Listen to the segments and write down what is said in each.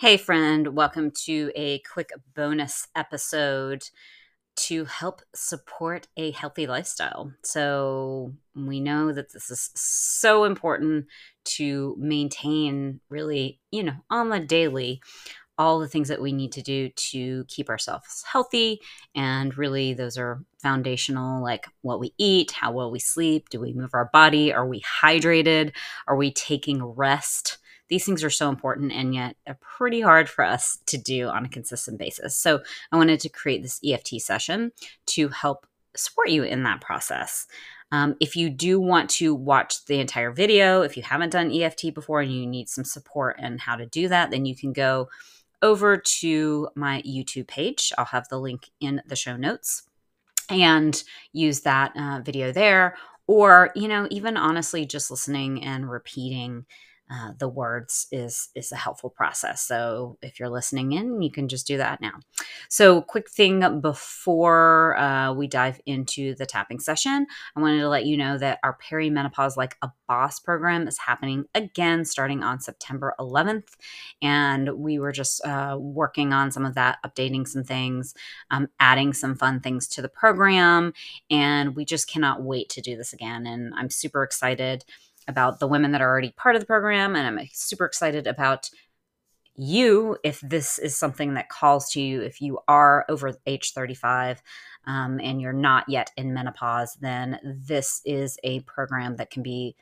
Hey, friend, welcome to a quick bonus episode to help support a healthy lifestyle. So, we know that this is so important to maintain, really, you know, on the daily, all the things that we need to do to keep ourselves healthy. And really, those are foundational like what we eat, how well we sleep, do we move our body, are we hydrated, are we taking rest? These things are so important and yet are pretty hard for us to do on a consistent basis. So I wanted to create this EFT session to help support you in that process. Um, if you do want to watch the entire video, if you haven't done EFT before and you need some support and how to do that, then you can go over to my YouTube page. I'll have the link in the show notes and use that uh, video there. Or, you know, even honestly, just listening and repeating uh, the words is is a helpful process. So if you're listening in, you can just do that now. So quick thing before uh, we dive into the tapping session, I wanted to let you know that our perimenopause like a boss program is happening again starting on September 11th, and we were just uh, working on some of that, updating some things, um, adding some fun things to the program, and we just cannot wait to do this again. And I'm super excited about the women that are already part of the program. And I'm super excited about you if this is something that calls to you. If you are over age 35 um, and you're not yet in menopause, then this is a program that can be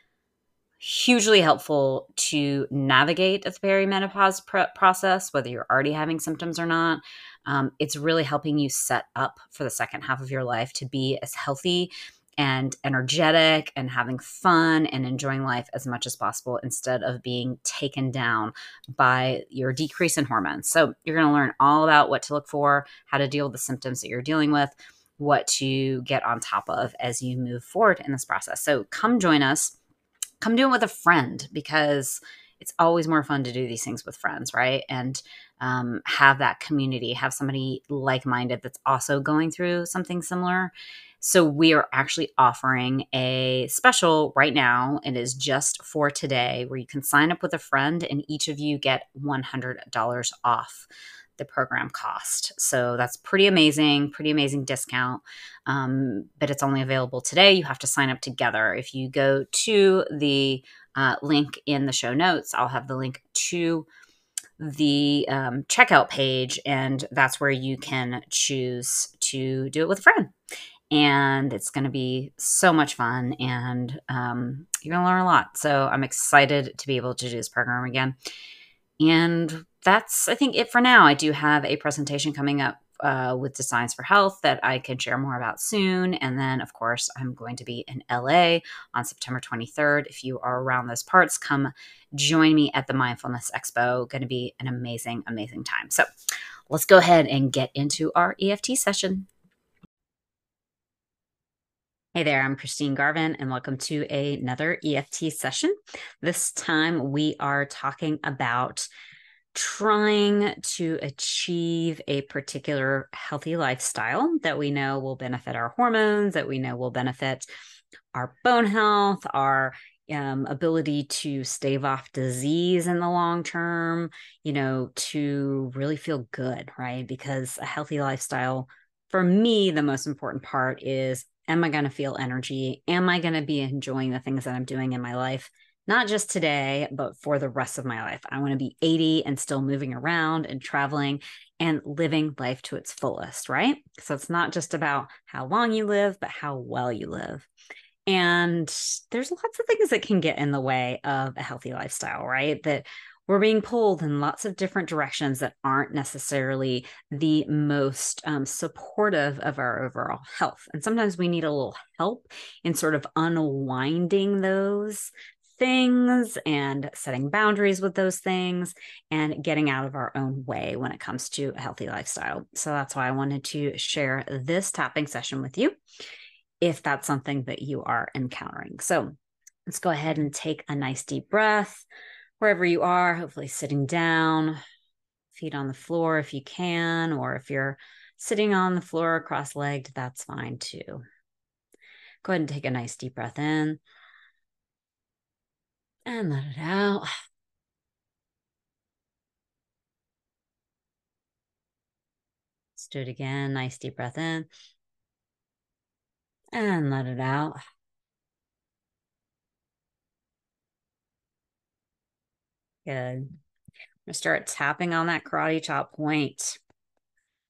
hugely helpful to navigate the perimenopause pr- process, whether you're already having symptoms or not. Um, it's really helping you set up for the second half of your life to be as healthy and energetic and having fun and enjoying life as much as possible instead of being taken down by your decrease in hormones. So, you're going to learn all about what to look for, how to deal with the symptoms that you're dealing with, what to get on top of as you move forward in this process. So, come join us. Come do it with a friend because it's always more fun to do these things with friends, right? And um, have that community, have somebody like minded that's also going through something similar. So we are actually offering a special right now. It is just for today where you can sign up with a friend and each of you get $100 off the program cost. So that's pretty amazing, pretty amazing discount. Um, but it's only available today. You have to sign up together. If you go to the uh, link in the show notes, I'll have the link to the um, checkout page, and that's where you can choose to do it with a friend and it's going to be so much fun and um, you're going to learn a lot. So i'm excited to be able to do this program again. And that's i think it for now. I do have a presentation coming up uh, with designs for health that i can share more about soon. And then of course i'm going to be in la on september 23rd if you are around those parts come join me at the mindfulness expo. Going to be an amazing amazing time. So let's go ahead and get into our eft session Hey there, I'm Christine Garvin, and welcome to another EFT session. This time we are talking about trying to achieve a particular healthy lifestyle that we know will benefit our hormones, that we know will benefit our bone health, our um, ability to stave off disease in the long term, you know, to really feel good, right? Because a healthy lifestyle, for me, the most important part is Am I going to feel energy? Am I going to be enjoying the things that I'm doing in my life? Not just today, but for the rest of my life. I want to be 80 and still moving around and traveling and living life to its fullest, right? So it's not just about how long you live, but how well you live. And there's lots of things that can get in the way of a healthy lifestyle, right? That we're being pulled in lots of different directions that aren't necessarily the most um, supportive of our overall health. And sometimes we need a little help in sort of unwinding those things and setting boundaries with those things and getting out of our own way when it comes to a healthy lifestyle. So that's why I wanted to share this tapping session with you if that's something that you are encountering. So let's go ahead and take a nice deep breath wherever you are, hopefully sitting down, feet on the floor if you can, or if you're sitting on the floor cross legged, that's fine too. Go ahead and take a nice deep breath in and let it out. Let's do it again. Nice deep breath in and let it out. Good. I'm to start tapping on that karate chop point.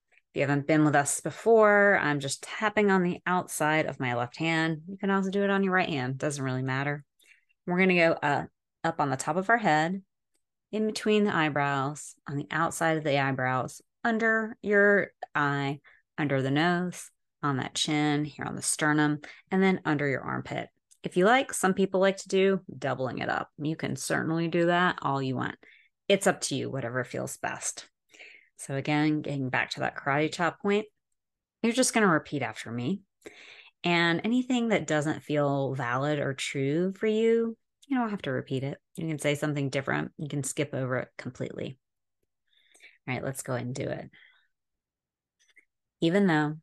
If you haven't been with us before, I'm just tapping on the outside of my left hand. You can also do it on your right hand, doesn't really matter. We're going to go uh, up on the top of our head, in between the eyebrows, on the outside of the eyebrows, under your eye, under the nose, on that chin, here on the sternum, and then under your armpit. If you like, some people like to do doubling it up. You can certainly do that all you want. It's up to you, whatever feels best. So, again, getting back to that karate chop point, you're just going to repeat after me. And anything that doesn't feel valid or true for you, you don't have to repeat it. You can say something different. You can skip over it completely. All right, let's go ahead and do it. Even though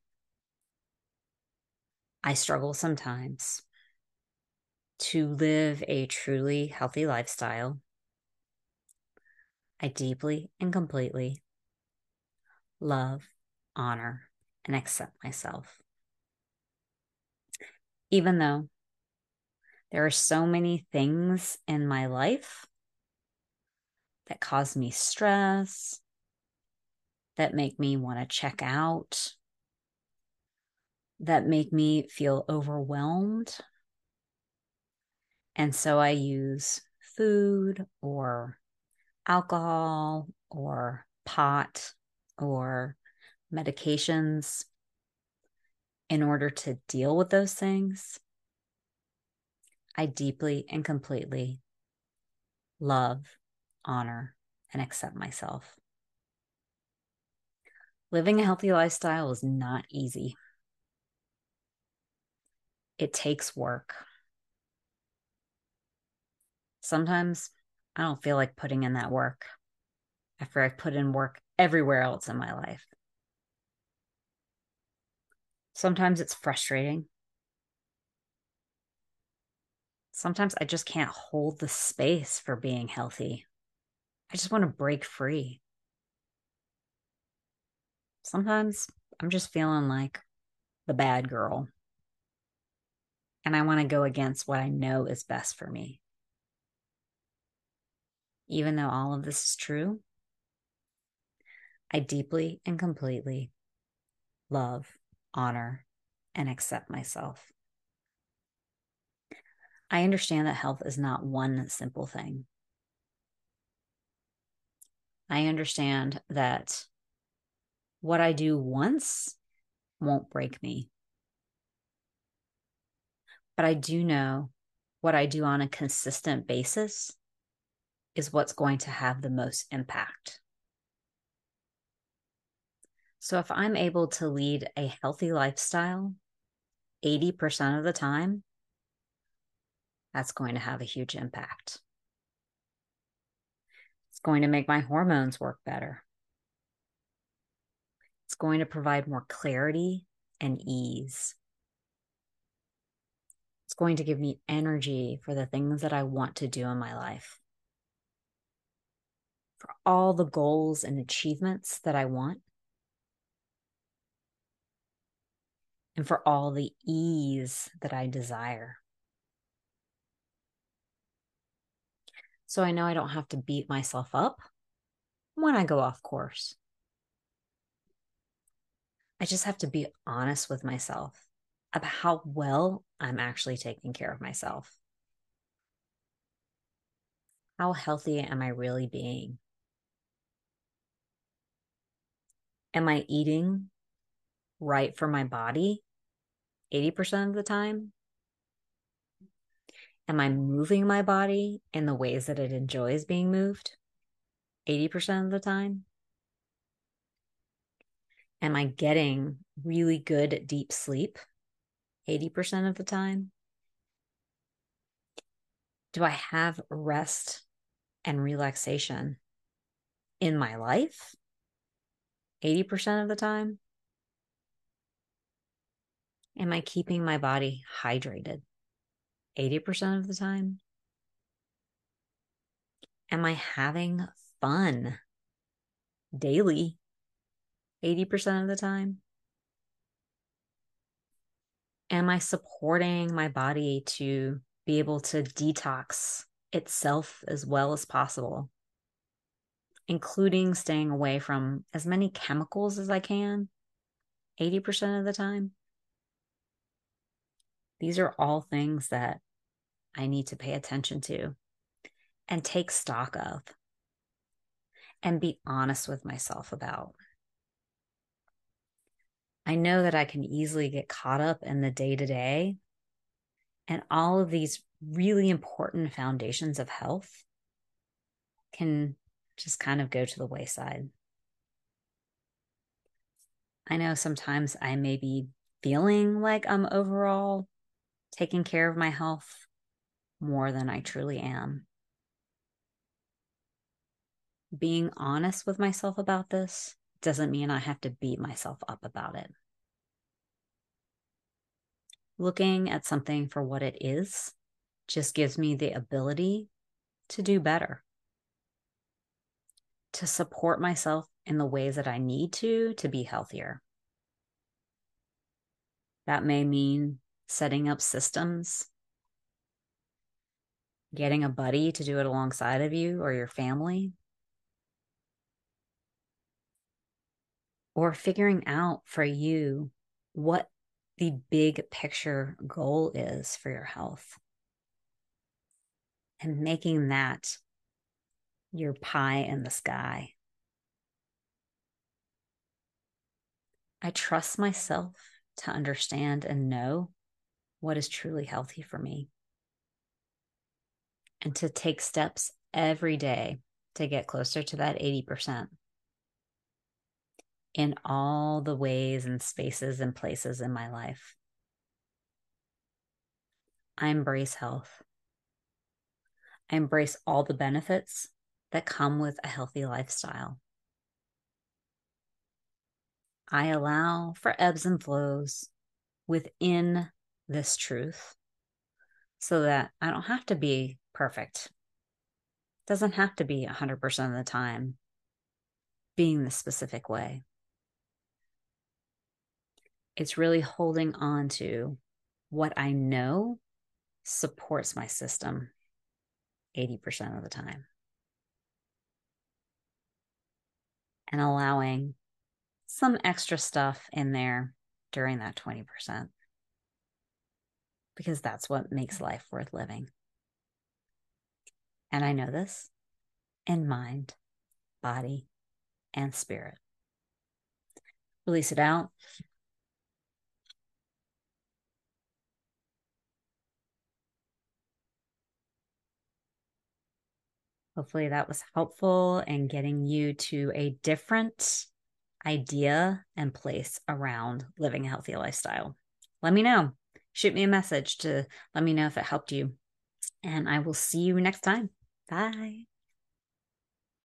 I struggle sometimes to live a truly healthy lifestyle, I deeply and completely love, honor, and accept myself. Even though there are so many things in my life that cause me stress, that make me want to check out, that make me feel overwhelmed. And so I use food or alcohol or pot or medications in order to deal with those things. I deeply and completely love, honor, and accept myself. Living a healthy lifestyle is not easy. It takes work. Sometimes I don't feel like putting in that work after I've put in work everywhere else in my life. Sometimes it's frustrating. Sometimes I just can't hold the space for being healthy. I just want to break free sometimes I'm just feeling like the bad girl. And I want to go against what I know is best for me. Even though all of this is true, I deeply and completely love, honor, and accept myself. I understand that health is not one simple thing. I understand that what I do once won't break me. But I do know what I do on a consistent basis is what's going to have the most impact. So if I'm able to lead a healthy lifestyle 80% of the time, that's going to have a huge impact. It's going to make my hormones work better. It's going to provide more clarity and ease. It's going to give me energy for the things that I want to do in my life, for all the goals and achievements that I want, and for all the ease that I desire. So I know I don't have to beat myself up when I go off course. I just have to be honest with myself about how well I'm actually taking care of myself. How healthy am I really being? Am I eating right for my body 80% of the time? Am I moving my body in the ways that it enjoys being moved 80% of the time? Am I getting really good deep sleep 80% of the time? Do I have rest and relaxation in my life 80% of the time? Am I keeping my body hydrated 80% of the time? Am I having fun daily 80% of the time? Am I supporting my body to be able to detox itself as well as possible, including staying away from as many chemicals as I can 80% of the time? These are all things that I need to pay attention to and take stock of and be honest with myself about. I know that I can easily get caught up in the day to day and all of these really important foundations of health can just kind of go to the wayside. I know sometimes I may be feeling like I'm overall taking care of my health more than I truly am. Being honest with myself about this doesn't mean I have to beat myself up about it. Looking at something for what it is just gives me the ability to do better, to support myself in the ways that I need to to be healthier. That may mean setting up systems, getting a buddy to do it alongside of you or your family, or figuring out for you what the big picture goal is for your health and making that your pie in the sky. I trust myself to understand and know what is truly healthy for me and to take steps every day to get closer to that 80% in all the ways and spaces and places in my life. I embrace health. I embrace all the benefits that come with a healthy lifestyle. I allow for ebbs and flows within this truth so that I don't have to be perfect. It doesn't have to be 100% of the time being the specific way. It's really holding on to what I know supports my system 80% of the time. And allowing some extra stuff in there during that 20%. Because that's what makes life worth living. And I know this in mind, body, and spirit. Release it out. Hopefully, that was helpful in getting you to a different idea and place around living a healthy lifestyle. Let me know. Shoot me a message to let me know if it helped you. And I will see you next time. Bye.